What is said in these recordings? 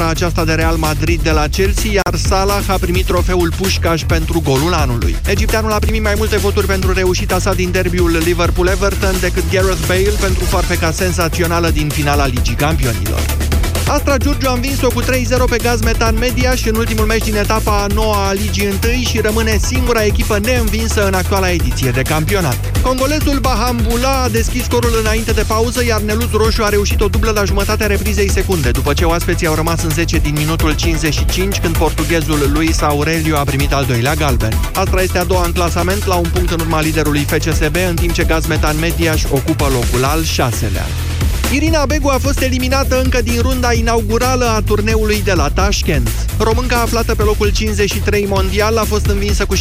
vara aceasta de Real Madrid de la Chelsea, iar Salah a primit trofeul Pușcaș pentru golul anului. Egipteanul a primit mai multe voturi pentru reușita sa din derbiul Liverpool-Everton decât Gareth Bale pentru farfeca senzațională din finala Ligii Campionilor. Astra Giurgiu a învins-o cu 3-0 pe Gaz Metan Media și în ultimul meci din etapa a noua a Ligii 1 și rămâne singura echipă neînvinsă în actuala ediție de campionat. Congolezul Bahambula a deschis scorul înainte de pauză, iar Neluz Roșu a reușit o dublă la jumătatea reprizei secunde, după ce oaspeții au rămas în 10 din minutul 55, când portughezul Luis Aurelio a primit al doilea galben. Astra este a doua în clasament, la un punct în urma liderului FCSB, în timp ce Gaz Metan Media își ocupă locul al șaselea. Irina Begu a fost eliminată încă din runda inaugurală a turneului de la Tashkent. Românca aflată pe locul 53 mondial a fost învinsă cu 6-3-6-2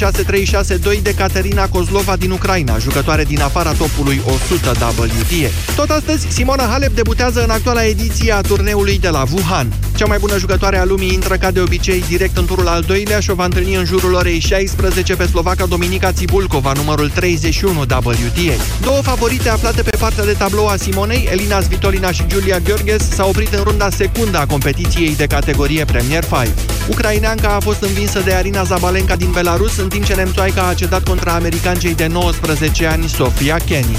de Caterina Kozlova din Ucraina, jucătoare din afara topului 100 WTA. Tot astăzi, Simona Halep debutează în actuala ediție a turneului de la Wuhan. Cea mai bună jucătoare a lumii intră ca de obicei direct în turul al doilea și o va întâlni în jurul orei 16 pe slovaca Dominica Țibulcova, numărul 31 WTA. Două favorite aflate pe partea de tablou a Simonei, Elina Svitolina Svitolina și Giulia Gheorghes s-au oprit în runda secundă a competiției de categorie Premier 5. Ucraineanca a fost învinsă de Arina Zabalenka din Belarus, în timp ce nemțoaica a cedat contra americancei de 19 ani Sofia Kenny.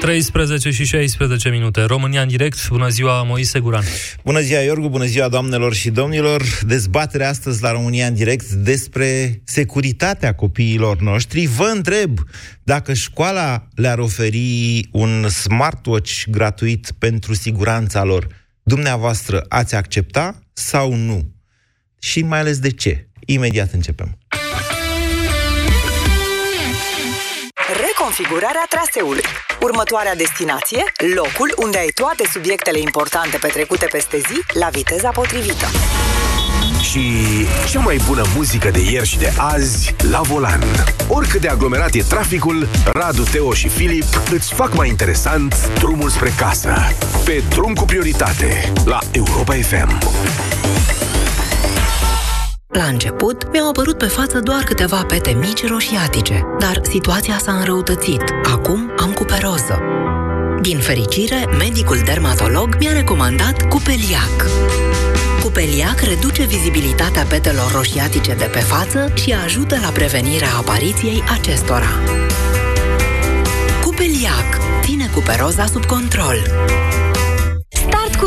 13 și 16 minute. România în direct. Bună ziua, Moise Guran. Bună ziua, Iorgu. Bună ziua, doamnelor și domnilor. Dezbatere astăzi la România în direct despre securitatea copiilor noștri. Vă întreb dacă școala le-ar oferi un smartwatch gratuit pentru siguranța lor. Dumneavoastră ați accepta sau nu? Și mai ales de ce? Imediat începem. Reconfigurarea traseului. Următoarea destinație, locul unde ai toate subiectele importante petrecute peste zi la viteza potrivită. Și cea mai bună muzică de ieri și de azi la volan. Oricât de aglomerat e traficul, Radu, Teo și Filip îți fac mai interesant drumul spre casă. Pe drum cu prioritate la Europa FM. La început, mi-au apărut pe față doar câteva pete mici roșiatice, dar situația s-a înrăutățit. Acum am cuperoză. Din fericire, medicul dermatolog mi-a recomandat Cupeliac. Cupeliac reduce vizibilitatea petelor roșiatice de pe față și ajută la prevenirea apariției acestora. Cupeliac ține cuperoza sub control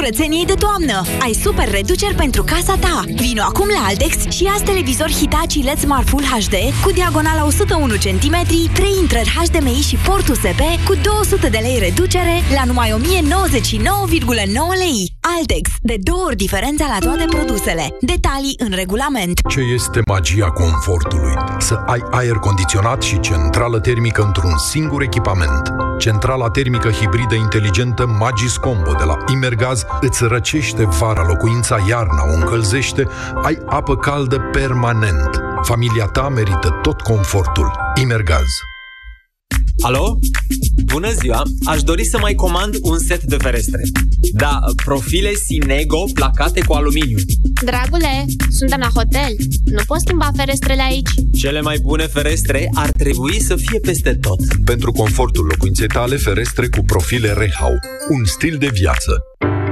curățeniei de toamnă. Ai super reduceri pentru casa ta. Vino acum la Altex și ia televizor Hitachi LED Smart Full HD cu diagonala 101 cm, 3 intrări HDMI și port USB cu 200 de lei reducere la numai 1099,9 lei. Altex. De două ori diferența la toate produsele. Detalii în regulament. Ce este magia confortului? Să ai aer condiționat și centrală termică într-un singur echipament. Centrala termică hibridă inteligentă Magis Combo de la Imergaz îți răcește vara locuința, iarna o încălzește, ai apă caldă permanent. Familia ta merită tot confortul. Imergaz. Alo? Bună ziua! Aș dori să mai comand un set de ferestre. Da, profile Sinego placate cu aluminiu. Dragule, suntem la hotel. Nu poți schimba ferestrele aici. Cele mai bune ferestre ar trebui să fie peste tot. Pentru confortul locuinței tale, ferestre cu profile Rehau. Un stil de viață.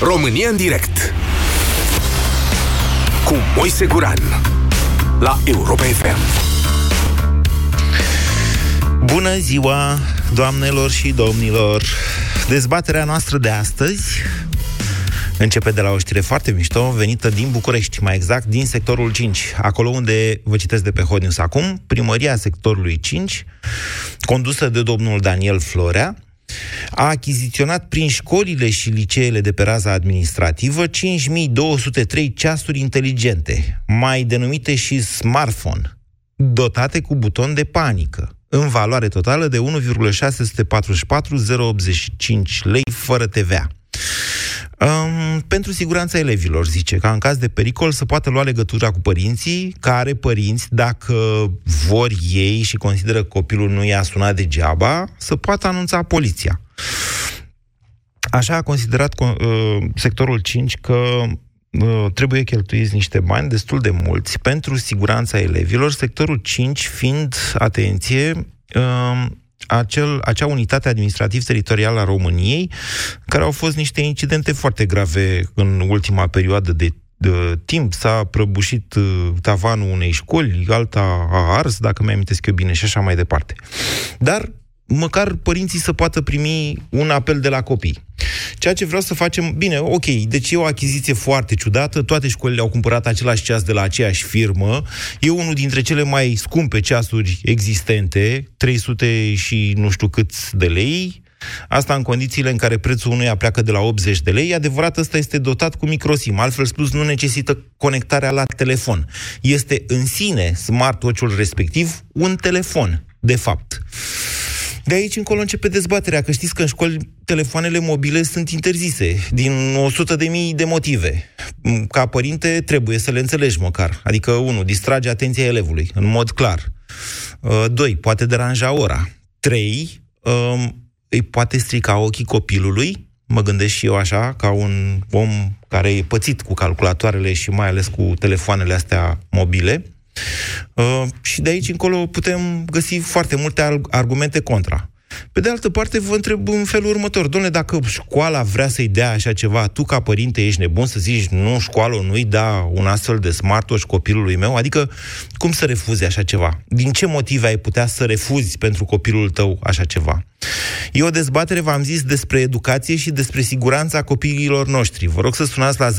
România în direct cu Moise Guran la Europa FM. Bună ziua, doamnelor și domnilor! Dezbaterea noastră de astăzi începe de la o știre foarte mișto, venită din București, mai exact din sectorul 5, acolo unde vă citesc de pe Hot News acum, primăria sectorului 5, condusă de domnul Daniel Florea, a achiziționat prin școlile și liceele de pe raza administrativă 5203 ceasuri inteligente, mai denumite și smartphone, dotate cu buton de panică, în valoare totală de 1,644,085 lei fără TVA. Um, pentru siguranța elevilor, zice, ca în caz de pericol să poată lua legătura cu părinții, care părinți, dacă vor ei și consideră că copilul nu i-a sunat degeaba, să poată anunța poliția. Așa a considerat uh, sectorul 5 că uh, trebuie cheltuiți niște bani destul de mulți pentru siguranța elevilor, sectorul 5 fiind, atenție, uh, acel, acea unitate administrativ-teritorială a României, care au fost niște incidente foarte grave în ultima perioadă de de timp s-a prăbușit uh, tavanul unei școli, alta a ars, dacă mi amintesc eu bine, și așa mai departe. Dar măcar părinții să poată primi un apel de la copii. Ceea ce vreau să facem, bine, ok, deci e o achiziție foarte ciudată, toate școlile au cumpărat același ceas de la aceeași firmă, e unul dintre cele mai scumpe ceasuri existente, 300 și nu știu câți de lei, Asta în condițiile în care prețul unuia pleacă de la 80 de lei. E adevărat, ăsta este dotat cu microsim. Altfel spus, nu necesită conectarea la telefon. Este în sine smartwatch-ul respectiv un telefon, de fapt. De aici încolo începe dezbaterea, că știți că în școli telefoanele mobile sunt interzise, din 100 de mii de motive. Ca părinte trebuie să le înțelegi măcar. Adică, unu, distrage atenția elevului, în mod clar. Uh, doi, poate deranja ora. Trei, um, îi poate strica ochii copilului, mă gândesc și eu așa, ca un om care e pățit cu calculatoarele și mai ales cu telefoanele astea mobile. Uh, și de aici încolo putem găsi foarte multe argumente contra. Pe de altă parte, vă întreb în felul următor. Domnule, dacă școala vrea să-i dea așa ceva, tu ca părinte ești nebun să zici nu, școală nu-i da un astfel de smartwatch copilului meu? Adică, cum să refuzi așa ceva? Din ce motive ai putea să refuzi pentru copilul tău așa ceva? E o dezbatere, v-am zis, despre educație și despre siguranța copiilor noștri. Vă rog să sunați la 0372069599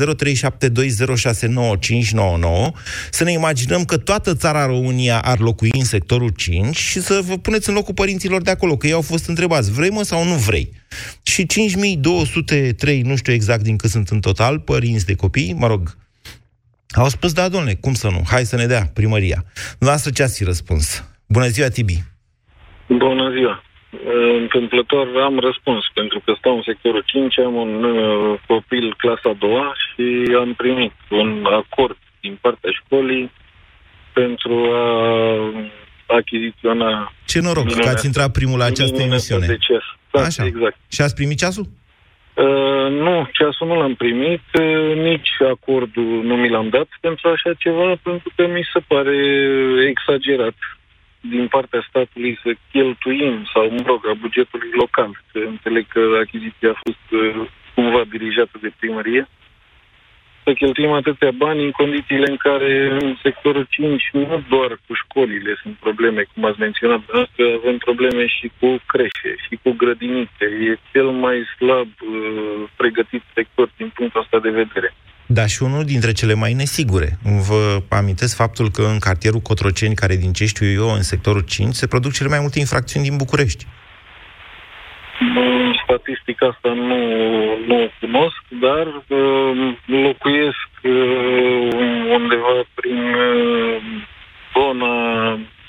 să ne imaginăm că toată țara România ar locui în sectorul 5 și să vă puneți în locul părinților de acolo, că ei au fost întrebați, vrei mă sau nu vrei? Și 5203, nu știu exact din cât sunt în total, părinți de copii, mă rog, au spus, da, domnule, cum să nu? Hai să ne dea primăria. Noastră ce ați fi răspuns? Bună ziua, Tibi! Bună ziua! Întâmplător am răspuns, pentru că stau în sectorul 5, am un uh, copil clasa a doua și am primit un acord din partea școlii pentru a achiziționa... Ce noroc minunea, că ați intrat primul la această emisiune. De ceas. Da, Așa. exact. Și ați primit ceasul? Uh, nu, ceasul nu l-am primit, uh, nici acordul nu mi l-am dat pentru așa ceva, pentru că mi se pare exagerat din partea statului să cheltuim, sau, mă rog, a bugetului local. Că înțeleg că achiziția a fost uh, cumva dirijată de primărie. Să cheltuim atâția bani în condițiile în care în sectorul 5 nu doar cu școlile sunt probleme, cum ați menționat, că avem probleme și cu creșe, și cu grădinițe. E cel mai slab uh, pregătit sector din punctul ăsta de vedere. Da, și unul dintre cele mai nesigure. Vă amintesc faptul că în cartierul Cotroceni, care din ce știu eu, în sectorul 5, se produc cele mai multe infracțiuni din București. Statistica asta nu, nu o cunosc, dar uh, locuiesc uh, undeva prin uh, zona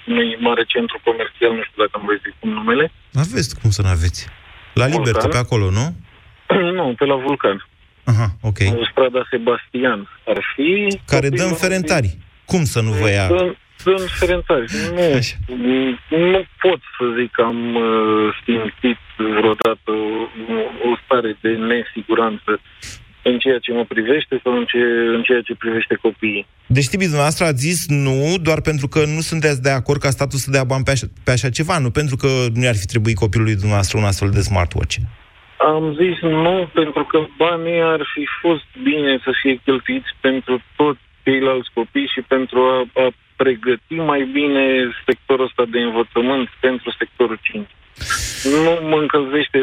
unui mare centru comercial, nu știu dacă am văzut cum numele. Aveți cum să nu aveți. La Libertă, pe acolo, nu? nu, pe la Vulcan. Aha, ok. Strada Sebastian ar fi... Care dă în Ferentari. Cum să nu vă ia? Dă, dă în Ferentari. Nu, Așa. nu pot să zic că am uh, simțit vreodată o, o stare de nesiguranță în ceea ce mă privește sau în, ce, în ceea ce privește copiii. Deci, Tibi, dumneavoastră ați zis nu doar pentru că nu sunteți de acord ca statul să dea bani pe așa, pe așa ceva, nu pentru că nu ar fi trebuit copilului dumneavoastră un astfel de smartwatch. Am zis nu, pentru că banii ar fi fost bine să fie cheltuiți pentru toți ceilalți copii și pentru a, a pregăti mai bine sectorul ăsta de învățământ pentru sectorul 5. Nu mă încălzește,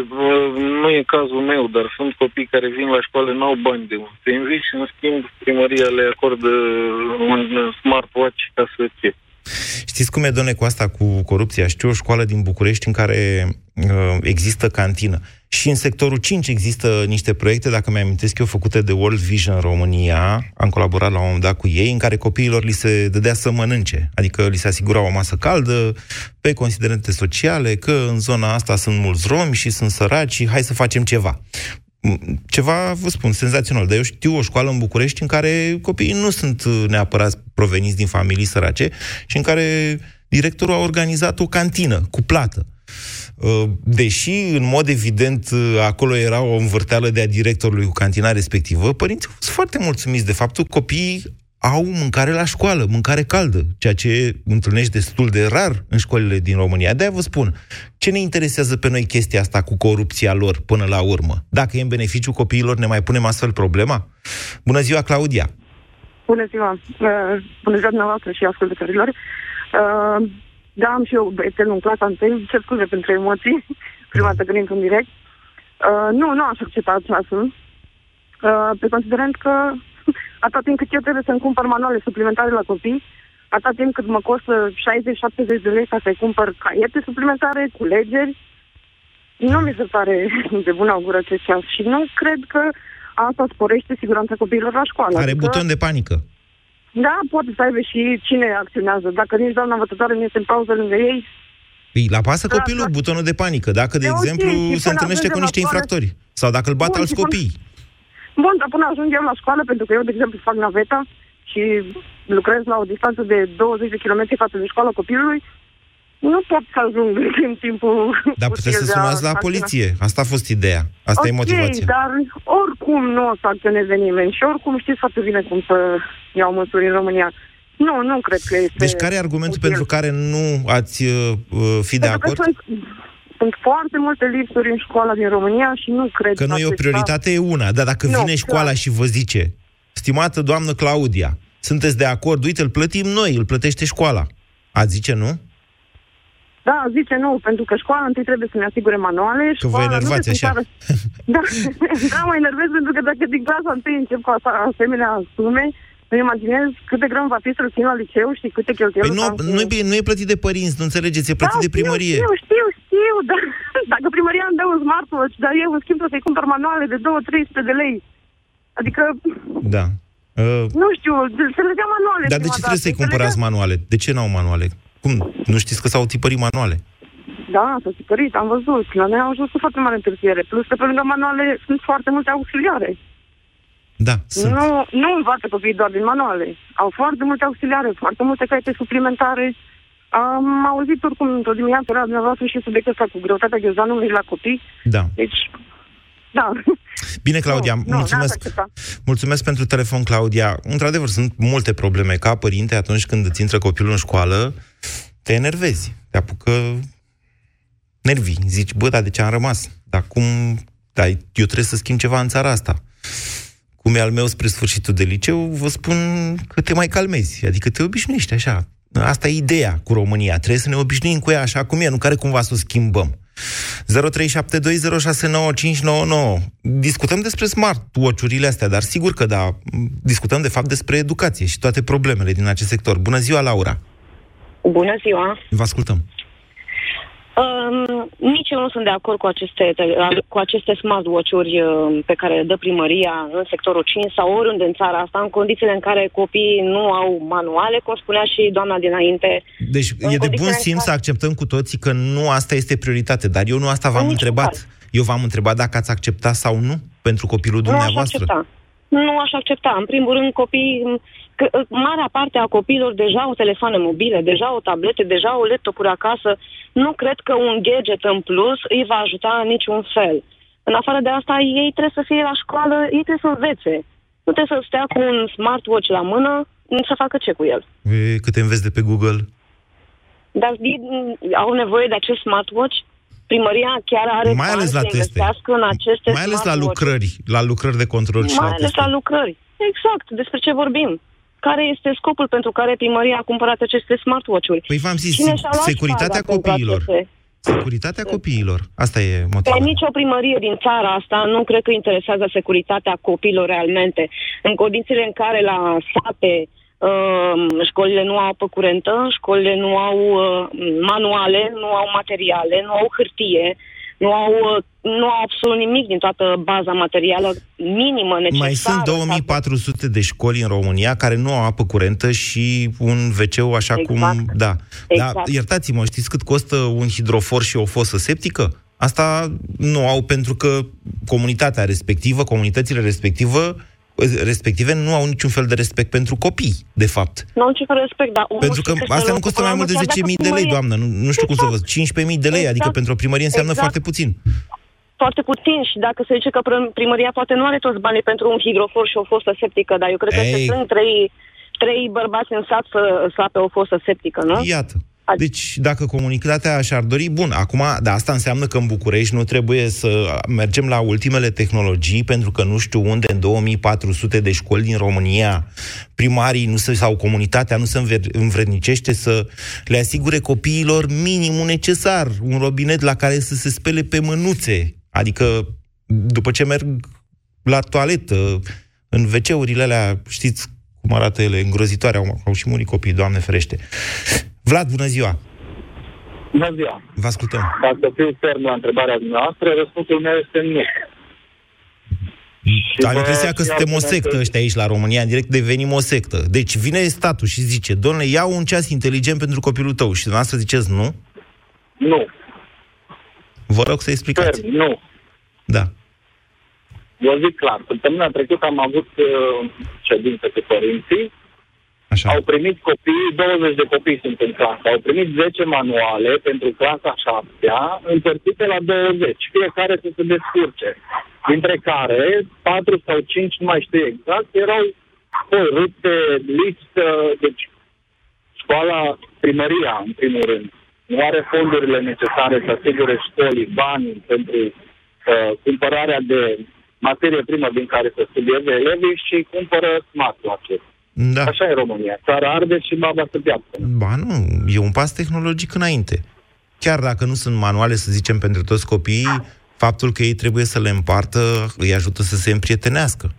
nu e cazul meu, dar sunt copii care vin la școală, n-au bani de un sandwich și, în schimb, primăria le acordă un smartwatch ca să ce. Știți cum e, doamne, cu asta, cu corupția? Știu o școală din București în care uh, există cantină. Și în sectorul 5 există niște proiecte, dacă mi amintesc eu, făcute de World Vision România. Am colaborat la un moment dat cu ei, în care copiilor li se dădea să mănânce. Adică li se asigura o masă caldă, pe considerente sociale, că în zona asta sunt mulți romi și sunt săraci și hai să facem ceva. ceva, vă spun, senzațional. Dar eu știu o școală în București în care copiii nu sunt uh, neapărat proveniți din familii sărace și în care directorul a organizat o cantină cu plată. Uh, deși, în mod evident, uh, acolo era o învârteală de a directorului cu cantina respectivă, părinții sunt foarte mulțumiți de faptul că copiii au mâncare la școală, mâncare caldă, ceea ce întâlnești destul de rar în școlile din România. De-aia vă spun, ce ne interesează pe noi chestia asta cu corupția lor până la urmă? Dacă e în beneficiu copiilor, ne mai punem astfel problema? Bună ziua, Claudia! Bună ziua! Uh, bună ziua dumneavoastră și ascultătorilor! Uh, da, am și eu băiețel în clasa întâi, ce scuze pentru emoții, prima dată când intru în direct. Uh, nu, nu aș accepta ceasul, uh, pe considerent că atât timp cât eu trebuie să-mi cumpăr manuale suplimentare la copii, atât timp cât mă costă 60-70 de lei ca să-i cumpăr caiete suplimentare, culegeri, nu mi se pare de bună augură acest ceas și nu cred că asta sporește siguranța copiilor la școală. Are adică... buton de panică. Da, poate să aibă și cine acționează. Dacă nici doamna învățătoare nu este în pauză lângă ei... Îi la pasă da, copilul da. butonul de panică. Dacă, de, de exemplu, okay, se întâlnește cu niște infractori. Sau dacă îl bat Bun, alți copii. Până... Bun, dar până ajung eu la școală, pentru că eu, de exemplu, fac naveta și lucrez la o distanță de 20 de km față de școala copilului, nu pot să ajung în timpul... Dar puteți să sunați la poliție. Asta a fost ideea. Asta okay, e motivația. dar oricum nu o să acționeze nimeni și oricum știți foarte bine cum să iau măsuri în România. Nu, nu cred că este... Deci care e argumentul util. pentru care nu ați uh, uh fi de acord? Sunt, sunt foarte multe lipsuri în școala din România și nu cred că... Că nu e o prioritate, e una. Dar dacă nu, vine școala clar. și vă zice, stimată doamnă Claudia, sunteți de acord, uite, îl plătim noi, îl plătește școala. Ați zice nu? Da, zice nu, pentru că școala întâi trebuie să ne asigure manuale. Că vă enervați așa. Da, da, mă enervez pentru că dacă din clasa întâi încep cu asemenea sume, îmi imaginez cât de greu va fi să-l țin la liceu și câte cheltuieli... Păi nu, nu, e, nu e plătit de părinți, nu înțelegeți, e plătit da, de primărie. Știu, știu, știu, dar dacă primăria îmi dă un smartwatch, dar eu în schimb să-i cumpăr manuale de 2-300 de lei. Adică... Da. Uh, nu știu, să le dea manuale. Dar de ce trebuie să-i cumpărați manuale? De ce n-au manuale? Cum? Nu știți că s-au tipărit manuale? Da, s-au tipărit, am văzut. La noi au ajuns cu foarte mare întârziere. Plus că pe lângă manuale sunt foarte multe auxiliare. Da, sunt. Nu, nu învață copiii doar din manuale. Au foarte multe auxiliare, foarte multe caiete suplimentare. Am auzit oricum într-o dimineață la dumneavoastră și subiectul ăsta cu greutatea ghiozdanului la copii. Da. Deci, da. Bine, Claudia, nu, mulțumesc. Nu, mulțumesc pentru telefon, Claudia. Într-adevăr, sunt multe probleme ca părinte atunci când îți intră copilul în școală, te enervezi, te apucă nervii. Zici, bă, dar de ce am rămas? Dar cum... Dar eu trebuie să schimb ceva în țara asta. Cum e al meu spre sfârșitul de liceu, vă spun că te mai calmezi. Adică te obișnuiești așa. Asta e ideea cu România. Trebuie să ne obișnuim cu ea așa cum e, nu care cumva să o schimbăm. 0372069599. Discutăm despre smartwatch-urile astea, dar sigur că da, discutăm de fapt despre educație și toate problemele din acest sector. Bună ziua, Laura! Bună ziua! Vă ascultăm! Um, nici eu nu sunt de acord cu aceste, cu aceste smartwatch-uri uh, pe care le dă primăria în sectorul 5 sau oriunde în țara asta, în condițiile în care copiii nu au manuale, cum spunea și doamna dinainte. Deci e de bun simț care... să acceptăm cu toții că nu asta este prioritate, dar eu nu asta v-am întrebat. Care. Eu v-am întrebat dacă ați accepta sau nu pentru copilul dumneavoastră. Nu aș accepta. Nu aș accepta. În primul rând, copiii că uh, marea parte a copiilor deja au telefoane mobile, deja au tablete, deja au laptopuri acasă. Nu cred că un gadget în plus îi va ajuta în niciun fel. În afară de asta, ei trebuie să fie la școală, ei trebuie să învețe. Nu trebuie să stea cu un smartwatch la mână, să facă ce cu el. E, câte înveți de pe Google? Dar au nevoie de acest smartwatch? Primăria chiar are mai ales la teste. în aceste Mai ales la lucrări, la lucrări de control mai și la ales la lucrări. Exact, despre ce vorbim care este scopul pentru care primăria a cumpărat aceste smartwatch-uri. Păi v-am zis, securitatea copiilor. Securitatea copiilor. Asta e motivul. Pe nicio primărie din țara asta nu cred că interesează securitatea copiilor realmente. În condițiile în care la sate uh, școlile nu au apă curentă, școlile nu au uh, manuale, nu au materiale, nu au hârtie, nu au, nu au absolut nimic din toată baza materială minimă necesară. Mai sunt 2400 de școli în România care nu au apă curentă și un wc așa exact. cum... Da. Exact. Dar iertați-mă, știți cât costă un hidrofor și o fosă septică? Asta nu au pentru că comunitatea respectivă, comunitățile respectivă, respective nu au niciun fel de respect pentru copii, de fapt. Nu au niciun fel de respect, dar omul Pentru că știe asta să nu costă mai mult de chiar dacă 10.000 de lei, primărie- doamnă. Nu, nu știu cum să vă... 15.000 de lei, adică Exact. pentru o primărie înseamnă Exact. foarte puțin. foarte puțin și dacă se zice că prim- primăria poate nu are toți banii pentru un hidrofor și o fostă septică, dar eu cred că Ei. se strâng trei, trei bărbați în sat să, să ape o fostă septică, nu? Iată. Deci, dacă comunitatea și-ar dori, bun, acum, dar asta înseamnă că în București nu trebuie să mergem la ultimele tehnologii, pentru că nu știu unde, în 2400 de școli din România, primarii nu se, sau comunitatea nu se înver- învrednicește să le asigure copiilor minimul necesar, un robinet la care să se spele pe mânuțe, adică după ce merg la toaletă, în WC-urile alea, știți cum arată ele, îngrozitoare, au, au și murit copii, Doamne ferește. Vlad, bună ziua! Bună ziua! Vă ascultăm. Ca să fiu ferm la întrebarea dumneavoastră, răspunsul meu este nu. Am vă impresia că și suntem o argumente- sectă ăștia aici la România, în direct devenim o sectă. Deci vine statul și zice, domnule, ia un ceas inteligent pentru copilul tău și dumneavoastră ziceți nu? Nu. Vă rog să explicați. Ferm, nu. Da. Eu zic clar, săptămâna trecută am avut uh, ședință cu părinții, Așa. au primit copii, 20 de copii sunt în clasă, au primit 10 manuale pentru clasa 7 împărțite la 20, fiecare să se descurce, dintre care 4 sau 5, nu mai știu exact, erau foi, rute, listă, deci școala, primăria, în primul rând, nu are fondurile necesare să asigure școlii bani pentru uh, cumpărarea de materie primă din care să studieze elevii și cumpără smartwatch-uri. Da. Așa e România. Țara arde și baba să piață. Ba nu, e un pas tehnologic înainte. Chiar dacă nu sunt manuale, să zicem, pentru toți copiii, faptul că ei trebuie să le împartă îi ajută să se împrietenească.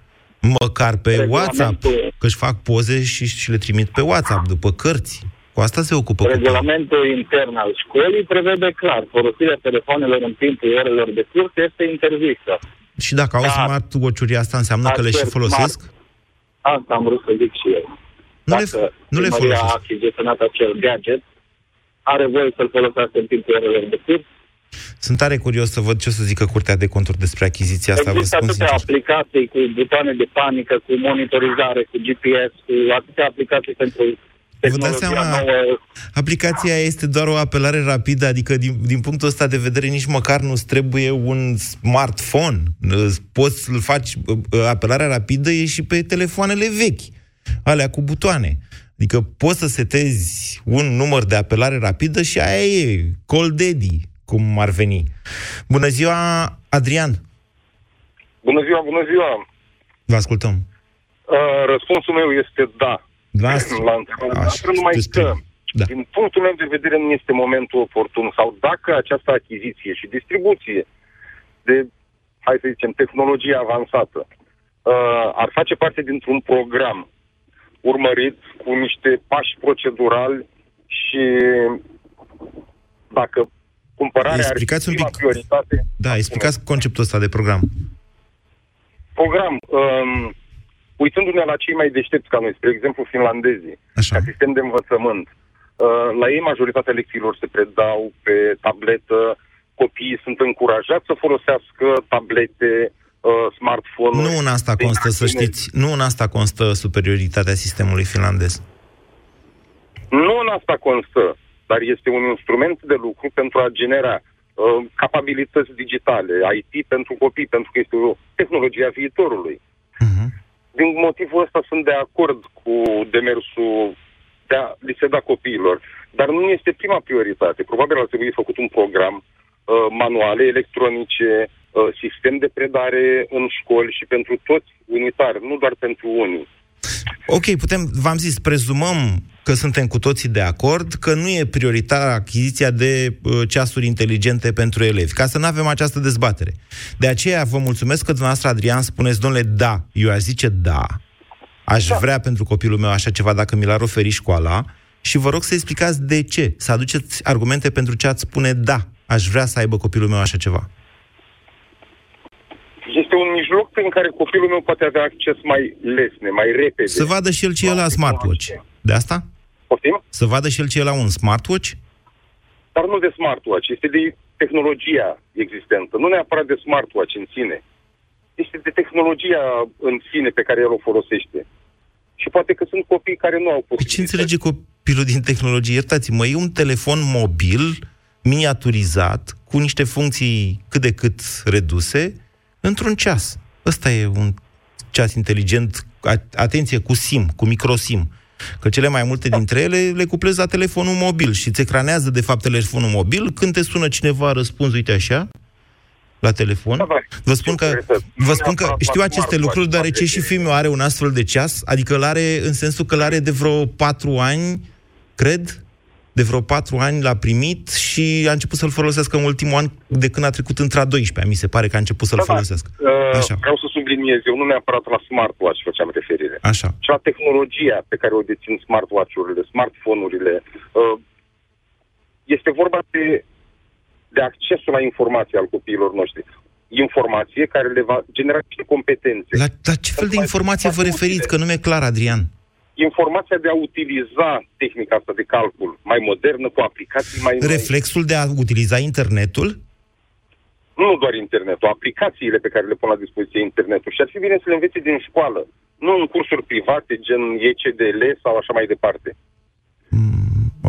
Măcar pe Regulamentul- WhatsApp, că își fac poze și, și le trimit pe WhatsApp, după cărți. Cu asta se ocupă copiii. Regulamentul intern al școlii prevede clar, folosirea telefonelor în timpul orelor de curs este interzisă. Și dacă au Da. smartwatch-uri, asta înseamnă că le și Astfel, folosesc? smart- Asta am vrut să zic și eu. Nu le, Dacă nu le primăria folosesc. a achiziționat acel gadget, are voie să-l folosească în timpul orelor de curs. Sunt tare curios să văd ce o să zică Curtea de Conturi despre achiziția asta, vă Există spun atâtea sincer. aplicații cu butoane de panică, cu monitorizare, cu GPS, cu atâtea aplicații pentru Vă dați tehnologia seama, nouă. aplicația este doar o apelare rapidă, adică din, din punctul ăsta de vedere nici măcar nu-ți trebuie un smartphone. Îți Poți să-l faci, apelarea rapidă e și pe telefoanele vechi, alea cu butoane. Adică poți să setezi un număr de apelare rapidă și aia e, call daddy, cum ar veni. Bună ziua, Adrian! Bună ziua, bună ziua! Vă ascultăm. Uh, răspunsul meu este da. Da, La întrebarea noastră, numai că, da. din punctul meu de vedere, nu este momentul oportun. Sau dacă această achiziție și distribuție de, hai să zicem, tehnologie avansată uh, ar face parte dintr-un program urmărit cu niște pași procedurali și dacă cumpărarea Explicați ar un fi prima pic. prioritate, Da, explicați conceptul ăsta de program. program, um, uitându-ne la cei mai deștepți ca noi, spre exemplu finlandezii, Așa. ca sistem de învățământ, uh, la ei majoritatea lecțiilor se predau pe tabletă, copiii sunt încurajați să folosească tablete, uh, smartphone-uri. Nu în asta constă, să știți, nu în asta constă superioritatea sistemului finlandez. Nu în asta constă, dar este un instrument de lucru pentru a genera uh, capabilități digitale, IT pentru copii, pentru că este o tehnologie a viitorului. Din motivul ăsta sunt de acord cu demersul de a li se da copiilor. Dar nu este prima prioritate. Probabil ar trebui făcut un program, uh, manuale electronice, uh, sistem de predare în școli și pentru toți unitari, nu doar pentru unii. Ok, putem, v-am zis, prezumăm că suntem cu toții de acord că nu e prioritară achiziția de uh, ceasuri inteligente pentru elevi, ca să nu avem această dezbatere. De aceea vă mulțumesc că dumneavoastră, Adrian, spuneți, domnule, da, eu aș zice da, aș da. vrea pentru copilul meu așa ceva dacă mi l-ar oferi școala și vă rog să explicați de ce, să aduceți argumente pentru ce ați spune da, aș vrea să aibă copilul meu așa ceva. Este un mijloc prin care copilul meu poate avea acces mai lesne, mai repede. Să vadă și el ce e la smartwatch. De asta? Poftim? Să vadă și el ce e la un smartwatch? Dar nu de smartwatch, este de tehnologia existentă, nu neapărat de smartwatch în sine. Este de tehnologia în sine pe care el o folosește. Și poate că sunt copii care nu au posibilitate. Ce înțelege copilul din tehnologie? Iertați-mă, e un telefon mobil miniaturizat cu niște funcții cât de cât reduse într-un ceas. Ăsta e un ceas inteligent, atenție, cu SIM, cu microSIM. Că cele mai multe dintre ele le cuplezi la telefonul mobil și îți ecranează, de fapt, telefonul mobil. Când te sună cineva, răspunzi, uite așa, la telefon. Da, Vă spun că, vă spun că știu aceste lucruri, deoarece și fiul are un astfel de ceas, adică îl are în sensul că îl are de vreo patru ani, cred, de vreo patru ani l-a primit și a început să-l folosească în ultimul an de când a trecut între a 12 mi se pare că a început să-l Da, da. folosească. Uh, Așa. Vreau să subliniez, eu nu neapărat la smartwatch făceam referire, Așa. ci la tehnologia pe care o dețin smartwatch-urile, smartphone-urile. Uh, Este vorba de, de accesul la informație al copiilor noștri. Informație care le va genera niște competențe. La, la ce fel de informație vă referiți? Că nu mi-e clar, Adrian. Informația de a utiliza tehnica asta de calcul mai modernă, cu aplicații mai noi. Reflexul de a utiliza internetul? Nu doar internetul, aplicațiile pe care le pun la dispoziție internetul. Și ar fi bine să le învețe din școală, nu în cursuri private, gen ECDL sau așa mai departe.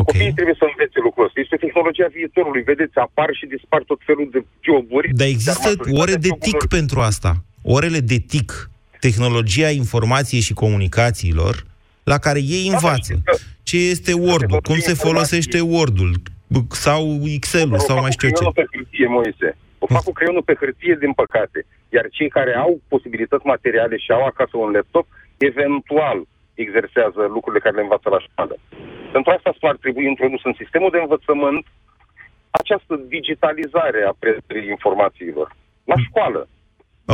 Okay. Copiii trebuie să învețe lucrul ăsta. Este tehnologia viitorului. Vedeți, apar și dispar tot felul de joburi. Dar există ore de TIC pentru asta. Orele de TIC, tehnologia informației și comunicațiilor, la care ei învață ce este Word-ul, cum se folosește Word-ul, sau Excel-ul, sau mai știu eu ce. Creionul pe hârtie, Moise. O fac cu creionul pe hârtie, din păcate. Iar cei care au posibilități materiale și au acasă un laptop, eventual exersează lucrurile care le învață la școală. Pentru asta ar trebui introdus în sistemul de învățământ această digitalizare a predării informațiilor. La școală.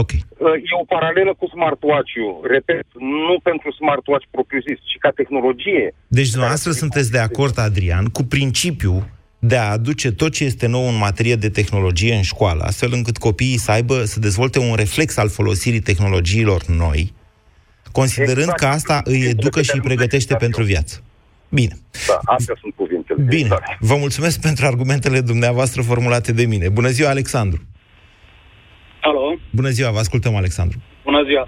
Ok. E o paralelă cu smartwatch-ul. Repet, nu pentru smartwatch propriu-zis, ci ca tehnologie. Deci dumneavoastră sunteți de acord, Adrian, cu principiul de a aduce tot ce este nou în materie de tehnologie în școală, astfel încât copiii să aibă, să dezvolte un reflex al folosirii tehnologiilor noi, considerând Exact. că asta îi educă și îi pregătește pentru viață. Bine. Da, astea sunt cuvintele. Bine. Vă mulțumesc pentru argumentele dumneavoastră formulate de mine. Bună ziua, Alexandru. Alo, Bună ziua, vă ascultăm, Alexandru. bună ziua.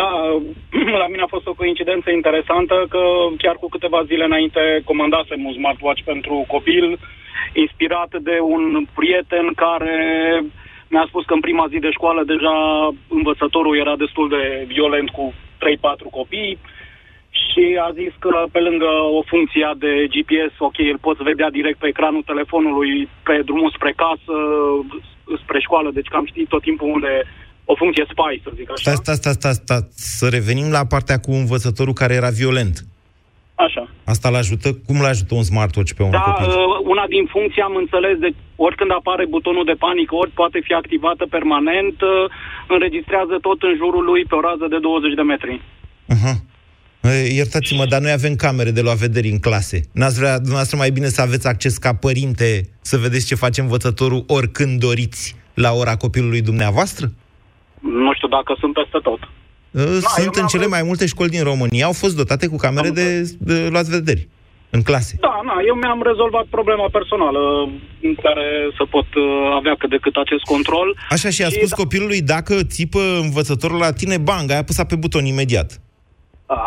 Da, la mine a fost o coincidență interesantă că chiar cu câteva zile înainte comandasem un smartwatch pentru copil, inspirat de un prieten care mi-a spus că în prima zi de școală deja învățătorul era destul de violent cu 3-4 copii și a zis că pe lângă o funcție de GPS, ok, îl poți vedea direct pe ecranul telefonului pe drumul spre casă, spre școală, deci cam știi tot timpul unde o funcție spy, să zic așa. Stai, stai, stai, stai, stai, să revenim la partea cu învățătorul care era violent. Așa. Asta îl ajută? Cum îl ajută un smartwatch pe un Da, copil? uh, una din funcții am înțeles, de oricând apare butonul de panică, ori poate fi activată permanent, uh, înregistrează tot în jurul lui pe o rază de 20 de metri. Aha. E, Iertați-mă, dar noi avem camere de luat vederi în clase. N-ați vrea dumneavoastră mai bine să aveți acces ca părinte să vedeți ce face învățătorul oricând doriți la ora copilului dumneavoastră? Nu știu dacă sunt peste tot. Da, Sunt în cele mai multe școli din România, au fost dotate cu camere de, de luați vederi în clase. Da, na, eu mi-am rezolvat problema personală în care să pot uh, avea cât de cât acest control. Așa și a spus copilului, dacă țipă învățătorul la tine, bang, ai apăsat pe buton imediat. Da,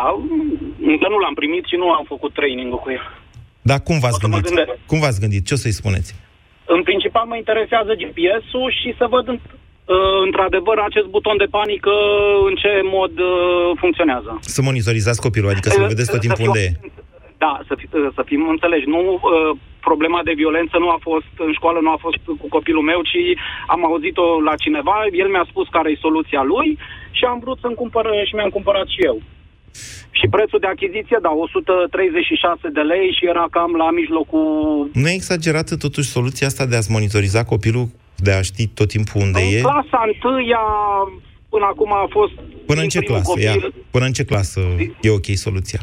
încă nu l-am primit și nu am făcut training-ul cu el. Dar cum v-ați mă gândit? gândesc. Cum v-ați gândit? Ce o să-i spuneți? În principal mă interesează GPS-ul și să văd în- uh, într-adevăr acest buton de panică în ce mod uh, funcționează. Să monitorizați copilul, adică să vedeți tot Să timpul fiu- unde e. Da, să, fi, să fim înțeleși. Nu, uh, problema de violență nu a fost în școală, nu a fost cu copilul meu, ci am auzit-o la cineva, el mi-a spus care e soluția lui și am vrut să-mi cumpăr și mi-am cumpărat și eu. Și prețul de achiziție, da, 136 de lei și era cam la mijlocul... Nu e exagerată totuși soluția asta de a-ți monitoriza copilul, de a ști tot timpul unde În e? clasa întâia, până acum a fost... Până în din ce primul clasă? Ia, copil. până în ce clasă e ok soluția?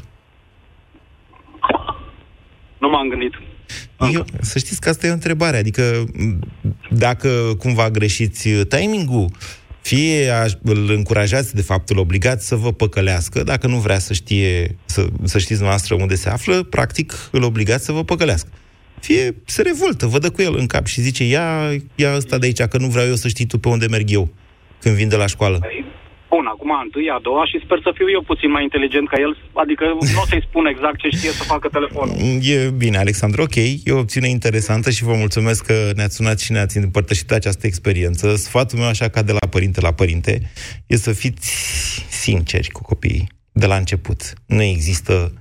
Nu m-am gândit. Eu, să știți că asta e o întrebare. Adică, m, dacă cumva greșiți timingul, fie aș- îl încurajați, de fapt, îl obligați să vă păcălească, dacă nu vrea să știe, să, să știți noastră unde se află, practic îl obligați să vă păcălească. fie se revoltă, vă dă cu el în cap și zice, ia, ia ăsta de aici, că nu vreau eu să știi tu pe unde merg eu când vin de la școală. Bun, acum a întâi, a doua și sper să fiu eu puțin mai inteligent ca el, adică nu o să-i spun exact ce știe să facă telefonul. E bine, Alexandru, ok, e o opțiune interesantă și vă mulțumesc că ne-ați sunat și ne-ați împărtășit această experiență. Sfatul meu, așa ca de la părinte la părinte, e să fiți sinceri cu copiii de la început. Nu există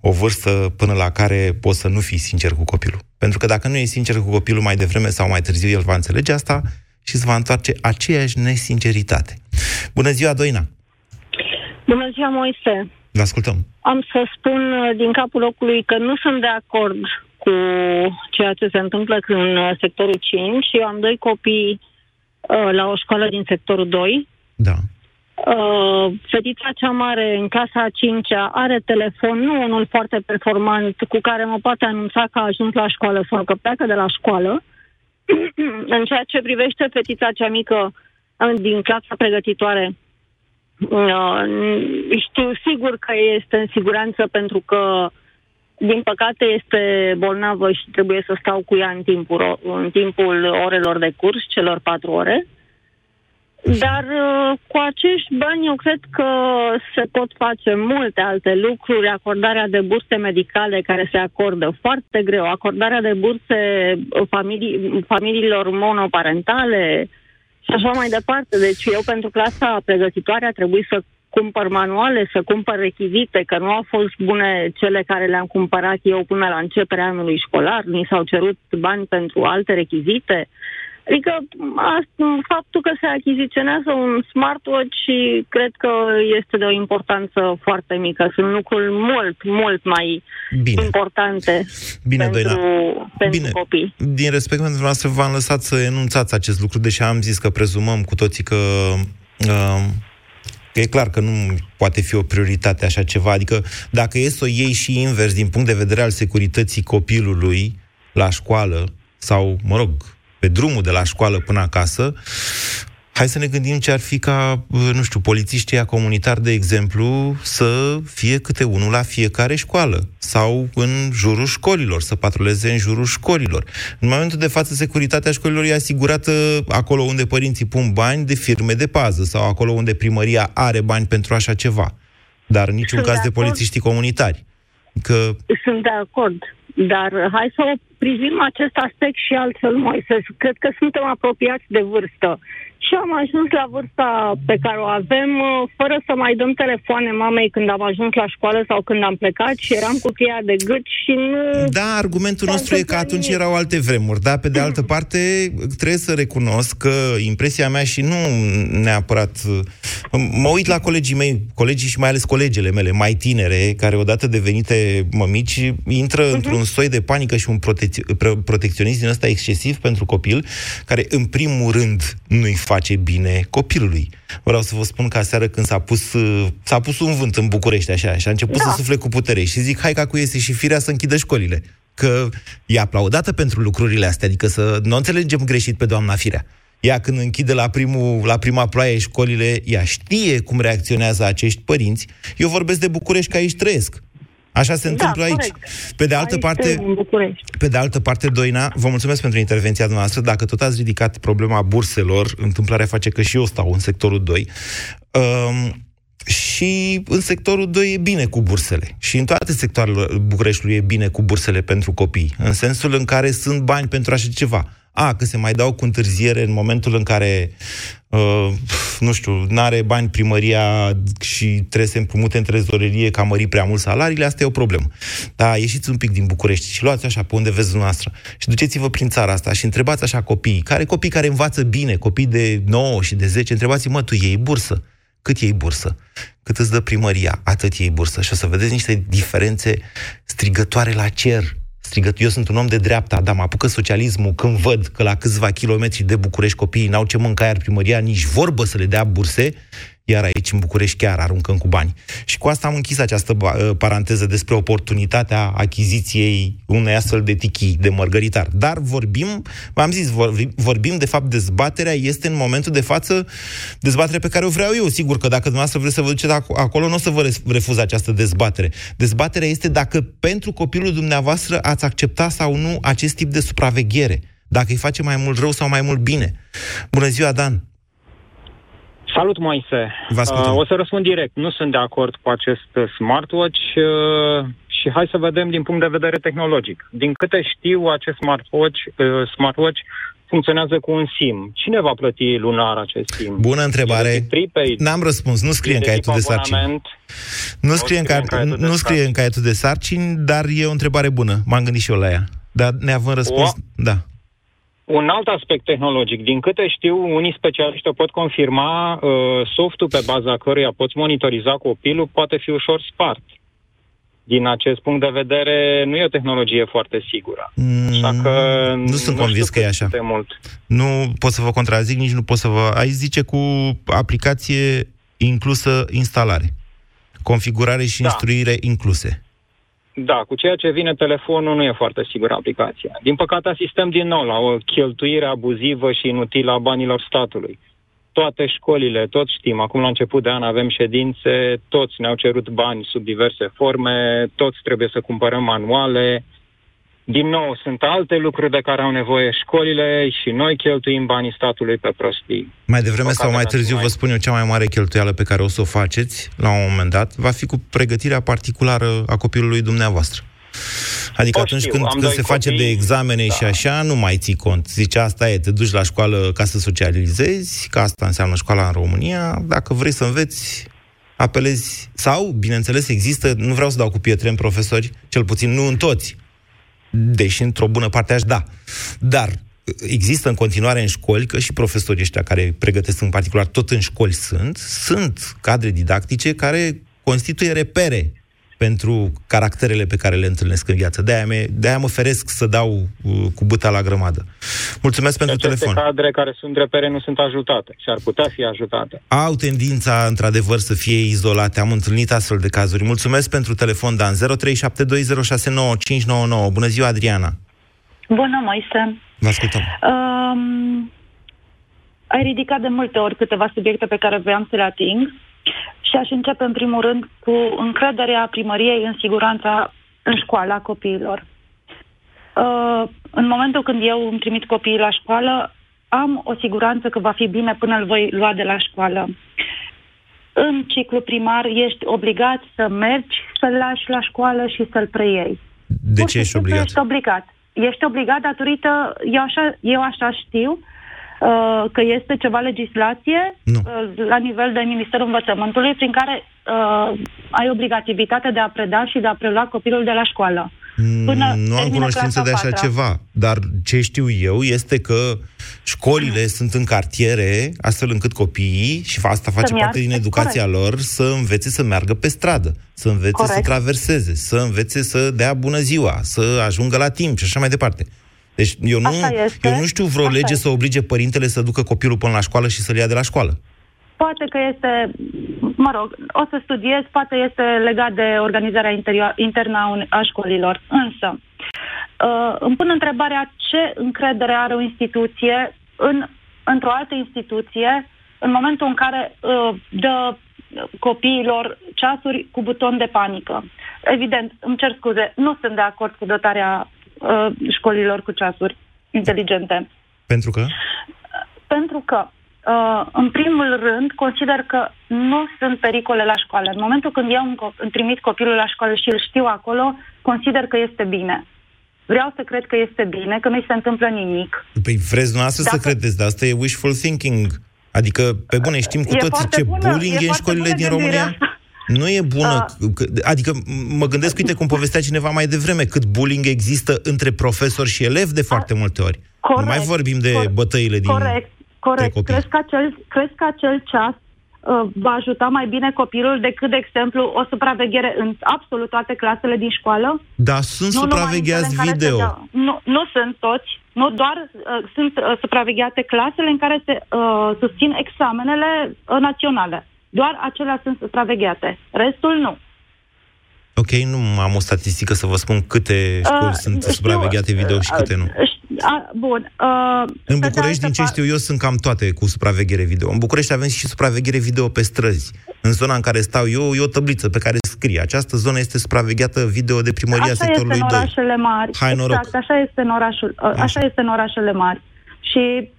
o vârstă până la care poți să nu fii sincer cu copilul. Pentru că dacă nu ești sincer cu copilul mai devreme sau mai târziu, el va înțelege asta și îți va întoarce aceeași nesinceritate. Bună ziua, Doina! Bună ziua, Moise! Vă ascultăm! Am să spun uh, din capul locului că nu sunt de acord cu ceea ce se întâmplă în uh, sectorul 5. Eu am doi copii uh, la o școală din sectorul 2. Da. Uh, fetița cea mare în clasa a 5 are telefon, nu unul foarte performant, cu care mă poate anunța că a ajuns la școală sau că pleacă de la școală. În ceea ce privește fetița cea mică din clasa pregătitoare, uh, știu sigur că este în siguranță pentru că, din păcate, este bolnavă și trebuie să stau cu ea în timpul, în timpul orelor de curs, celor patru ore. Dar uh, cu acești bani eu cred că se pot face multe alte lucruri, acordarea de burse medicale care se acordă foarte greu, acordarea de burse familii, familiilor monoparentale și așa mai departe. Deci eu pentru clasa pregătitoare a trebuit să cumpăr manuale, să cumpăr rechizite, că nu au fost bune cele care le-am cumpărat eu până la începerea anului școlar, ni s-au cerut bani pentru alte rechizite. Adică faptul că se achiziționează un smartwatch și cred că este de o importanță foarte mică. Sunt lucruri mult, mult mai Bine. importante Bine, pentru, Doina. pentru Bine. copii. Din respect pentru noastră, v-am lăsat să enunțați acest lucru, deși am zis că prezumăm cu toții că uh, că e clar că nu poate fi o prioritate așa ceva. Adică dacă e să o iei și invers din punct de vedere al securității copilului la școală sau, mă rog, pe drumul de la școală până acasă, hai să ne gândim ce ar fi ca, nu știu, polițiștii comunitari, de exemplu, să fie câte unul la fiecare școală sau în jurul școlilor, să patruleze în jurul școlilor. În momentul de față, securitatea școlilor e asigurată acolo unde părinții pun bani de firme de pază sau acolo unde primăria are bani pentru așa ceva. Dar în niciun Sunt caz de de acord. polițiștii comunitari. Că Sunt de acord. Dar hai să privim acest aspect și altfel, Moise. Cred că suntem apropiați de vârstă. Și am ajuns la vârsta pe care o avem, uh, fără să mai dăm telefoane mamei când am ajuns la școală sau când am plecat și eram cu cheia de gât și nu... Da, argumentul nostru e că atunci erau alte vremuri, dar pe de altă parte trebuie să recunosc că impresia mea și nu neapărat... Mă uit la colegii mei, colegii și mai ales colegele mele mai tinere, care odată devenite mămici, intră într-un soi de panică și un protec- pre- protecționism din ăsta excesiv pentru copil, care în primul rând nu-i face bine copilului. Vreau să vă spun că aseară când s-a pus, uh, s-a pus un vânt în București așa și a început Da. să sufle cu putere și zic, hai ca cu iese și firea să închidă școlile. Că e aplaudată pentru lucrurile astea, adică să nu înțelegem greșit pe doamna Firea. Ea când închide la, primul, la prima ploaie școlile, ea știe cum reacționează acești părinți. Eu vorbesc de București, că aici trăiesc. Așa se întâmplă aici. corect. Pe de altă Aici parte, suntem în București. pe de altă parte, Doina, vă mulțumesc pentru intervenția noastră. Dacă tot ați ridicat problema burselor, întâmplarea face că și eu stau în sectorul 2. Um, și în sectorul 2 e bine cu bursele. Și în toate sectoarele Bucureștiului e bine cu bursele pentru copii. În sensul în care sunt bani pentru așa ceva. A, că se mai dau cu întârziere în momentul în care, uh, nu știu, n-are bani primăria și trebuie să împrumute în trezorerie ca mări prea mult salariile, asta e o problemă. Dar ieșiți un pic din București și luați așa pe unde veți dumneavoastră și duceți-vă prin țara asta și întrebați așa copii, care copii care învață bine, copii de 9 și de 10, întrebați mă, tu iei bursă? Cât iei bursă? Cât îți dă primăria? Atât iei bursă. Și o să vedeți niște diferențe strigătoare la cer. Strigăt... Eu sunt un om de dreapta, dar mă apucă socialismul când văd că la câțiva kilometri de București copiii n-au ce mânca, iar primăria nici vorbă să le dea burse Iar aici, în București, chiar aruncăm cu bani. Și cu asta am închis această ă, paranteză despre oportunitatea achiziției unei astfel de tichii de mărgăritar. Dar vorbim, v-am zis, vorbim, vorbim, de fapt, dezbaterea este în momentul de față dezbaterea pe care o vreau eu. Sigur că dacă dumneavoastră vreți să vă duceți acolo, nu o să vă refuzați această dezbatere. Dezbaterea este dacă pentru copilul dumneavoastră ați accepta sau nu acest tip de supraveghere. Dacă îi face mai mult rău sau mai mult bine. Bună ziua, Dan! Salut, Moise! Vă uh, o să răspund direct. Nu sunt de acord cu acest smartwatch uh, și hai să vedem din punct de vedere tehnologic. Din câte știu, acest smartwatch, uh, smartwatch funcționează cu un SIM. Cine va plăti lunar acest SIM? Bună întrebare. N-am răspuns. Nu scrie în caietul de sarcini. Nu scrie, în, ca... nu scrie în caietul de sarcini, dar e o întrebare bună. M-am gândit și eu la ea. Dar neavând răspuns, o... da. Un alt aspect tehnologic. Din câte știu, unii specialiști o pot confirma, uh, softul pe baza căruia poți monitoriza copilul poate fi ușor spart. Din acest punct de vedere, nu e o tehnologie foarte sigură. Așa că nu sunt nu convins că e așa. Mult. Nu pot să vă contrazic, nici nu pot să vă... Aici zice cu aplicație inclusă instalare. Configurare și da. instruire incluse. Da, cu ceea ce vine telefonul nu e foarte sigur aplicația. Din păcate asistăm din nou la o cheltuire abuzivă și inutilă a banilor statului. Toate școlile, toți știm, acum la început de an avem ședințe, toți ne-au cerut bani sub diverse forme, toți trebuie să cumpărăm manuale, din nou, sunt alte lucruri de care au nevoie școlile și noi cheltuim banii statului pe prostii. Mai devreme sau mai târziu, vă spun eu, cea mai mare cheltuială pe care o să o faceți, la un moment dat, va fi cu pregătirea particulară a copilului dumneavoastră. Adică o atunci știu, când, când se copii, face de examene da. și așa, nu mai ții cont. Zice, asta e, te duci la școală ca să socializezi, că asta înseamnă școala în România. Dacă vrei să înveți, apelezi. Sau, bineînțeles, există, nu vreau să dau cu pietre în profesori, cel puțin nu în toți, deși într-o bună parte aș da. Dar există în continuare în școli, că și profesorii ăștia care pregătesc în particular, tot în școli sunt, sunt cadre didactice care constituie repere pentru caracterele pe care le întâlnesc în viață. De-aia, me, de-aia mă feresc să dau uh, cu buta la grămadă. Mulțumesc pentru Aceste telefon. cadre care sunt repere nu sunt ajutate și ar putea fi ajutate. Au tendința, într-adevăr, să fie izolate. Am întâlnit astfel de cazuri. Mulțumesc pentru telefon, Dan. 0372069599. Bună ziua, Adriana. Bună, Moise. Vă ascultăm. Um, ai ridicat de multe ori câteva subiecte pe care voiam să le ating. Și aș începe în primul rând cu încrederea primăriei în siguranța în școala copiilor. Uh, în momentul când eu îmi trimit copiii la școală, am o siguranță că va fi bine până îl voi lua de la școală. În ciclu primar ești obligat să mergi, să-l lași la școală și să-l preiei. De Pur ce ești obligat? Ești obligat. Ești obligat datorită, eu așa, eu așa știu, uh, Uh, că este ceva legislație nu. Uh, la nivel de Ministerul Învățământului prin care uh, ai obligativitatea de a preda și de a prelua copilul de la școală. Mm, Până nu am cunoștință de așa ceva, dar ce știu eu este că școlile sunt în cartiere astfel încât copiii, și asta face parte din educația corect. lor, să învețe să meargă pe stradă, să învețe corect. să traverseze, să învețe să dea bună ziua, să ajungă la timp și așa mai departe. Deci eu nu, eu nu știu vreo Asta lege este. să oblige părintele să ducă copilul până la școală și să-l ia de la școală. Poate că este, mă rog, o să studiez, poate este legat de organizarea internă a școlilor. Însă, uh, îmi pun întrebarea ce încredere are o instituție în, într-o altă instituție în momentul în care uh, dă copiilor ceasuri cu buton de panică. Evident, îmi cer scuze, nu sunt de acord cu dotarea uh, școlilor cu ceasuri inteligente. Pentru că? Pentru că, uh, în primul rând, consider că nu sunt pericole la școală. În momentul când eu îmi trimit copilul la școală și îl știu acolo, consider că este bine. Vreau să cred că este bine, că nu se întâmplă nimic. Păi vreți dumneavoastră Dacă... să credeți, dar asta e wishful thinking. Adică, pe bune, știm cu toții ce bună, bullying e în școlile din România. Asta. Nu e bună. Uh. Adică mă gândesc, uite cum povestea cineva mai devreme, cât bullying există între profesori și elevi de foarte multe ori. Corect, nu mai vorbim de corect, bătăile din Corect, corect. Crezi că acel, crezi că acel ceas uh, va ajuta mai bine copilul decât, de exemplu, o supraveghere în absolut toate clasele din școală? Da, sunt nu supravegheați video. Nu, nu sunt toți. Nu doar uh, sunt uh, supravegheate clasele în care se uh, susțin examenele uh, naționale Doar acelea sunt supravegheate. Restul nu. Ok, nu am o statistică să vă spun câte școli uh, sunt știu, supravegheate video și câte nu. Uh, bun. Uh, în București, din ce știu eu, sunt cam toate cu supraveghere video. În București avem și supraveghere video pe străzi. În zona în care stau eu, e o tabliță pe care scrie. Această zonă este supravegheată video de primăria așa sectorului 2. Așa este în orașele mari. Hai noroc. Exact, așa este în, orașul, uh, așa. așa este în orașele mari. Și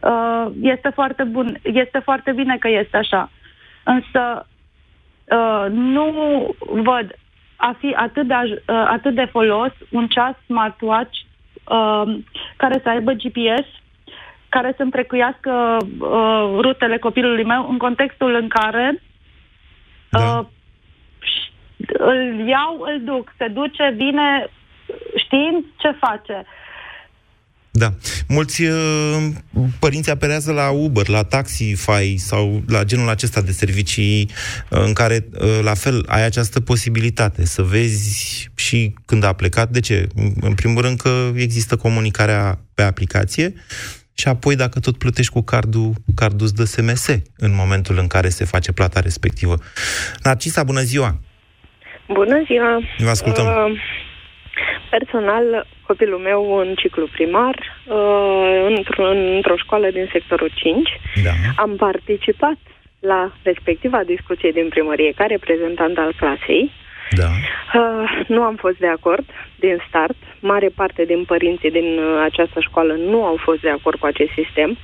uh, este foarte bun, este foarte bine că este așa. Însă uh, nu văd a fi atât de, uh, atât de folos un ceas smartwatch uh, care să aibă GPS, care să-mi trecuiască uh, rutele copilului meu în contextul în care da. uh, îl iau, îl duc, se duce, vine știind ce face. Da. Mulți uh, părinți apelează la Uber, la Taxify sau la genul acesta de servicii uh, în care, uh, la fel, ai această posibilitate să vezi și când a plecat. De ce? În primul rând că există comunicarea pe aplicație și apoi, dacă tot plătești cu cardul, cardul îți dă SMS în momentul în care se face plata respectivă. Narcisa, bună ziua! Bună ziua! Vă ascultăm! Uh, personal, copilul meu în ciclu primar, uh, într-o, într-o școală din sectorul 5. Da. Am participat la respectiva discuție din primărie ca reprezentant al clasei. Da. Uh, nu am fost de acord din start. Mare parte din părinții din uh, această școală nu au fost de acord cu acest sistem.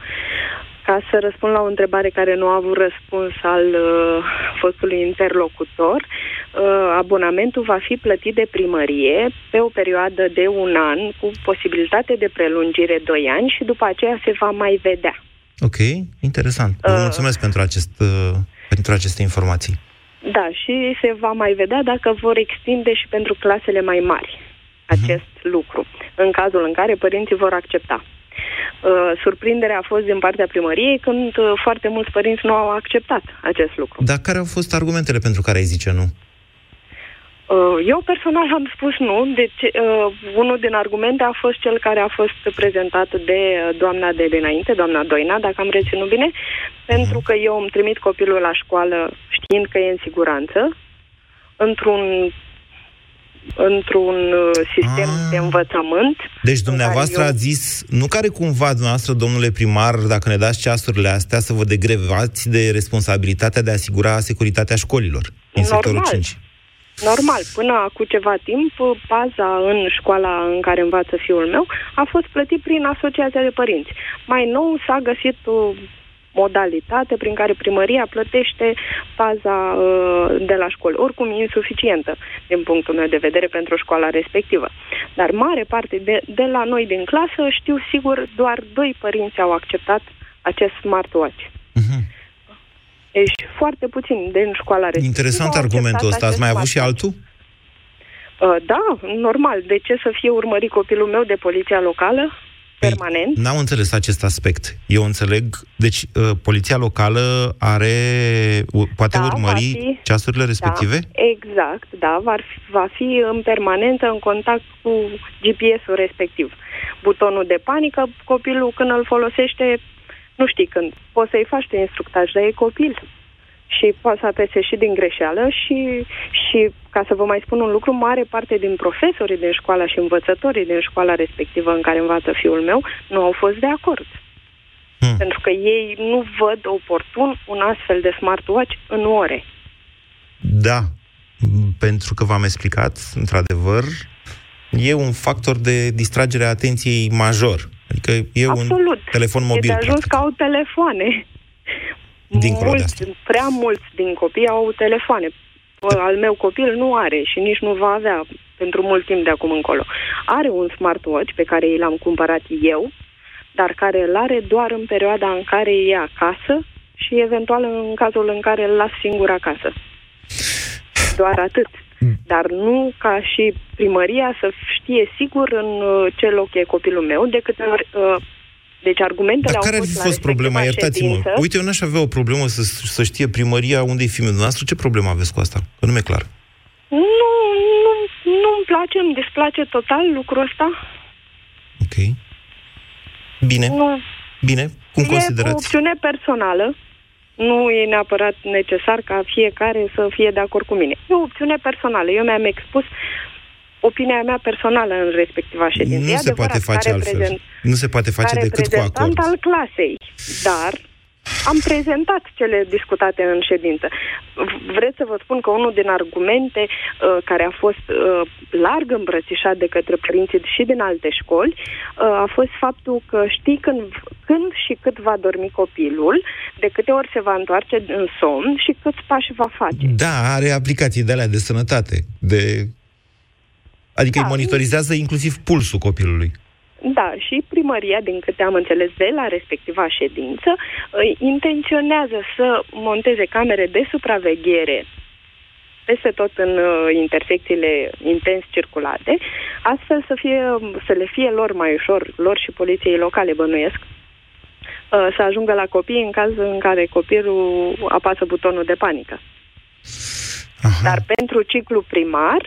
Ca să răspund la o întrebare care nu a avut răspuns al uh, fostului interlocutor, uh, abonamentul va fi plătit de primărie pe o perioadă de un an cu posibilitate de prelungire 2 ani și după aceea se va mai vedea. Ok, interesant. Vă uh, mulțumesc pentru, acest, uh, pentru aceste informații. Da, și se va mai vedea dacă vor extinde și pentru clasele mai mari mhm. acest uh-huh. lucru, în cazul în care părinții vor accepta. Uh, surprinderea a fost din partea primăriei când uh, foarte mulți părinți nu au acceptat acest lucru. Dar care au fost argumentele pentru care ai zice nu? Uh, eu personal am spus nu, deci uh, unul din argumente a fost cel care a fost prezentat de doamna de dinainte, doamna Doina, dacă am reținut bine, pentru că eu îmi trimit copilul la școală știind că e în siguranță, într-un într-un uh, sistem ah. de învățământ. Deci dumneavoastră eu... ați zis, nu care cumva dumneavoastră, domnule primar, dacă ne dați ceasurile astea, să vă degrevați de responsabilitatea de a asigura securitatea școlilor în Normal. sectorul 5. Normal, până acum ceva timp, baza în școala în care învață fiul meu a fost plătit prin Asociația de Părinți. Mai nou s-a găsit modalitate prin care primăria plătește paza uh, de la școală. Oricum e insuficientă din punctul meu de vedere pentru școala respectivă. Dar mare parte de, de la noi din clasă, știu sigur, doar doi părinți au acceptat acest smartwatch. Uh-huh. Deci foarte puțin din școala respectivă. Interesant argumentul ăsta. Ați mai avut și altul? Uh, da, normal. De ce să fie urmărit copilul meu de poliția locală? Păi, permanent. N-am înțeles acest aspect. Eu înțeleg, deci uh, poliția locală are, poate da, urmări fi, ceasurile respective? Da, exact, da, va fi, va fi în permanență în contact cu GPS-ul respectiv. Butonul de panică, copilul când îl folosește, nu știi când, poți să-i faci de instructaj, dar e copil și poate să apese și din greșeală și, și, ca să vă mai spun un lucru, mare parte din profesorii din școala și învățătorii din școala respectivă în care învață fiul meu nu au fost de acord. Hmm. Pentru că ei nu văd oportun un astfel de smartwatch în ore. Da, pentru că v-am explicat, într-adevăr, e un factor de distragere a atenției major. Adică e Absolut. un telefon mobil. E de ajuns că au telefoane. Dincolo mulți, de asta. prea mulți din copii au telefoane. Al meu copil nu are și nici nu va avea pentru mult timp de acum încolo. Are un smartwatch pe care i l-am cumpărat eu, dar care îl are doar în perioada în care e acasă și eventual în cazul în care îl las singur acasă. Doar atât. Dar nu ca și primăria să știe sigur în uh, ce loc e copilul meu, de câte ori uh, deci argumentele Dar care au ar fost fi fost problema? Iertați-mă. Ședință. Uite, eu n-aș avea o problemă să, să știe primăria unde e filmul dumneavoastră. Ce problemă aveți cu asta? Că nu mi-e clar. Nu, nu, nu-mi place, îmi desplace total lucrul ăsta. Ok. Bine. Nu. Bine. Cum e considerați? o opțiune personală. nu e neapărat necesar ca fiecare să fie de acord cu mine. E o opțiune personală. Eu mi-am expus opinia mea personală în respectiva ședință. Nu E se poate adevărat, face ca altfel. reprezent- Nu se poate face ca decât cu acord. reprezentant al clasei, dar am prezentat cele discutate în ședință. V- Vreți să vă spun că unul din argumente uh, care a fost uh, larg îmbrățișat de către părinții și din alte școli uh, a fost faptul că știi când, când și cât va dormi copilul, de câte ori se va întoarce în somn și câți pași va face. Da, are aplicații de alea de sănătate. De... Adică Da, îi monitorizează inclusiv pulsul copilului. Da, și primăria, din câte am înțeles de la respectiva ședință, îi intenționează să monteze camere de supraveghere peste tot în uh, intersecțiile intens circulate, astfel să, fie, să le fie lor mai ușor, lor și poliției locale bănuiesc, uh, să ajungă la copii în caz în care copilul apasă butonul de panică. Aha. Dar pentru ciclu primar,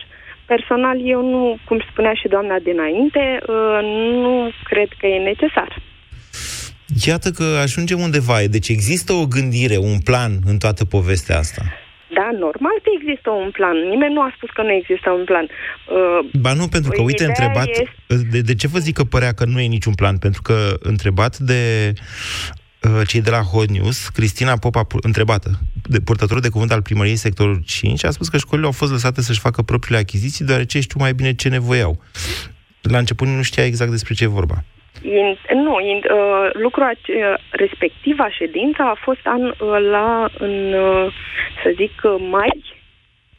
personal eu nu, cum spunea și doamna dinainte, uh, nu cred că e necesar. Iată că ajungem undeva. Deci există o gândire, un plan în toată povestea asta. Da, normal că există un plan. Nimeni nu a spus că nu există un plan. Uh, Ba nu, pentru că, uite, Ideea întrebat... este- De, de ce vă zic că părea că nu e niciun plan? Pentru că, întrebat de uh, cei de la Hot News, Cristina Popa, pu- întrebată, de purtătorul de cuvânt al primăriei sectorul 5, a spus că școlile au fost lăsate să-și facă propriile achiziții, deoarece știu mai bine ce nevoie au. La început nu știa exact despre ce e vorba. in, nu, in, uh, lucrul ace- uh, respectiva ședință a fost an, uh, la, în, uh, să zic, uh, mai,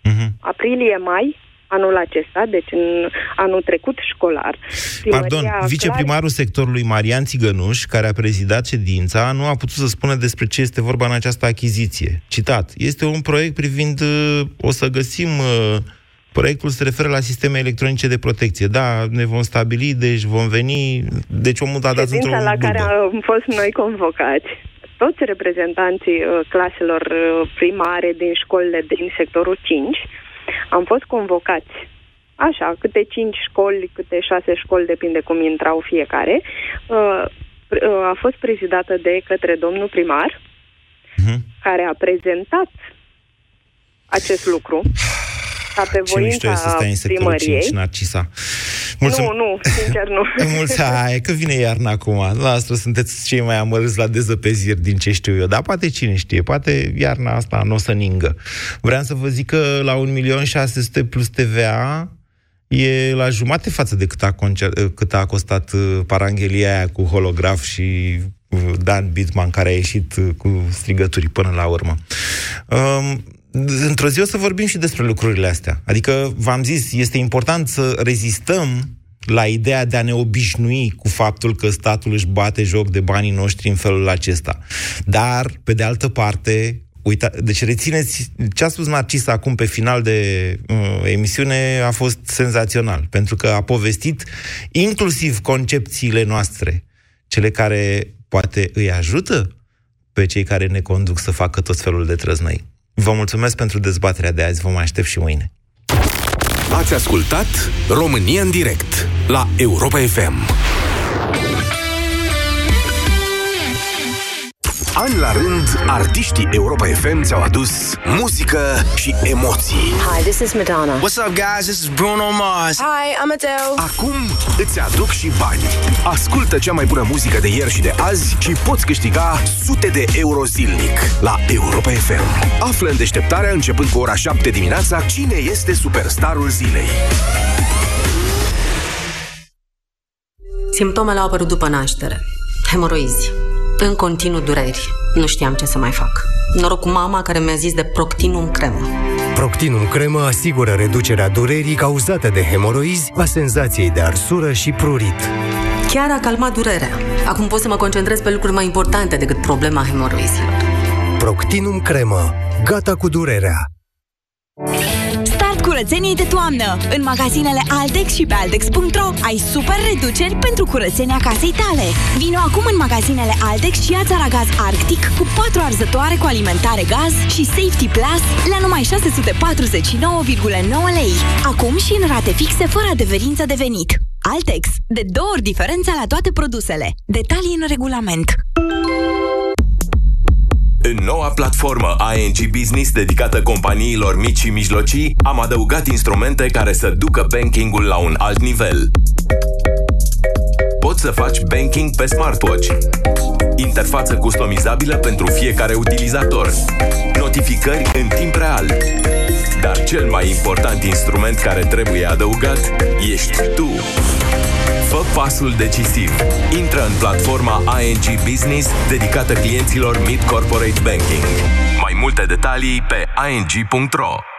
Mhm. aprilie-mai, anul acesta, deci în anul trecut școlar. Pardon, Primăria clar- viceprimarul sectorului Marian Țigănuș, care a prezidat ședința, nu a putut să spună despre ce este vorba în această achiziție. Citat, este un proiect privind, uh, o să găsim, uh, proiectul se referă la sisteme electronice de protecție. Da, ne vom stabili, deci vom veni, deci omul a dat într-o ședința la care bulbă. am fost noi convocați. Toți reprezentanții uh, claselor uh, primare din școlile din sectorul 5 am fost convocați așa, câte 5 școli, câte 6 școli, depinde cum intrau fiecare. Uh, pr- uh, A fost prezidată de către domnul primar, Mhm. care a prezentat acest lucru ca pe Ce mișto e să voința stai în sectorul primăriei. 5, Narcisa. Nu, nu, sincer nu. Mulți, hai, că vine iarna acum. Noastră sunteți cei mai amărâți la dezăpeziri din ce știu eu. Dar poate cine știe, poate iarna asta nu o să ningă. Vreau să vă zic că la 1.600.000 plus TVA e la jumate față de cât a, concer- cât a costat uh, paranghelia aia cu holograf și uh, Dan Bitman care a ieșit uh, cu strigături până la urmă. Um, într-o zi o să vorbim și despre lucrurile astea. Adică, v-am zis, este important să rezistăm la ideea de a ne obișnui cu faptul că statul își bate joc de banii noștri în felul acesta. Dar, pe de altă parte, uita, deci rețineți ce a spus Narcisa acum pe final de uh, emisiune a fost senzațional, pentru că a povestit inclusiv concepțiile noastre, cele care poate îi ajută pe cei care ne conduc să facă tot felul de trăznăi. Vă mulțumesc pentru dezbaterea de azi, vă mai aștept și mâine. Ați ascultat România în direct la Europa FM. An la rând, artiștii Europa FM ți-au adus muzică și emoții. Hi, this is Madonna. What's up, guys? This is Bruno Mars. Hi, I'm Adele. Acum îți aduc și bani. Ascultă cea mai bună muzică de ieri și de azi și poți câștiga sute de euro zilnic la Europa FM. Află în deșteptarea începând cu ora 7 dimineața cine este superstarul zilei. Simptomele au apărut după naștere. Hemoroizi. În continuu dureri. Nu știam ce să mai fac. Noroc cu mama care mi-a zis de Proctinum cremă. Proctinum cremă asigură reducerea durerii cauzate de hemoroizi, a senzației de arsură și prurit. Chiar a calmat durerea. Acum pot să mă concentrez pe lucruri mai importante decât problema hemoroizilor. Proctinum cremă. Gata cu durerea. Start curățenii de toamnă! În magazinele Altex și pe Altex.ro ai super reduceri pentru curățenia casei tale. Vino acum în magazinele Altex și ia țaragaz Arctic cu 4 arzătoare cu alimentare gaz și Safety Plus la numai 649,9 lei. Acum și în rate fixe fără adeverință de venit. Altex. De două ori diferența la toate produsele. Detalii în regulament. În noua platformă ING Business dedicată companiilor mici și mijlocii, am adăugat instrumente care să ducă bankingul la un alt nivel. Poți să faci banking pe smartwatch. Interfață customizabilă pentru fiecare utilizator. Notificări în timp real. Dar cel mai important instrument care trebuie adăugat ești tu. Fă pasul decisiv. Intră în platforma ING Business dedicată clienților Mid Corporate Banking. Mai multe detalii pe ing.ro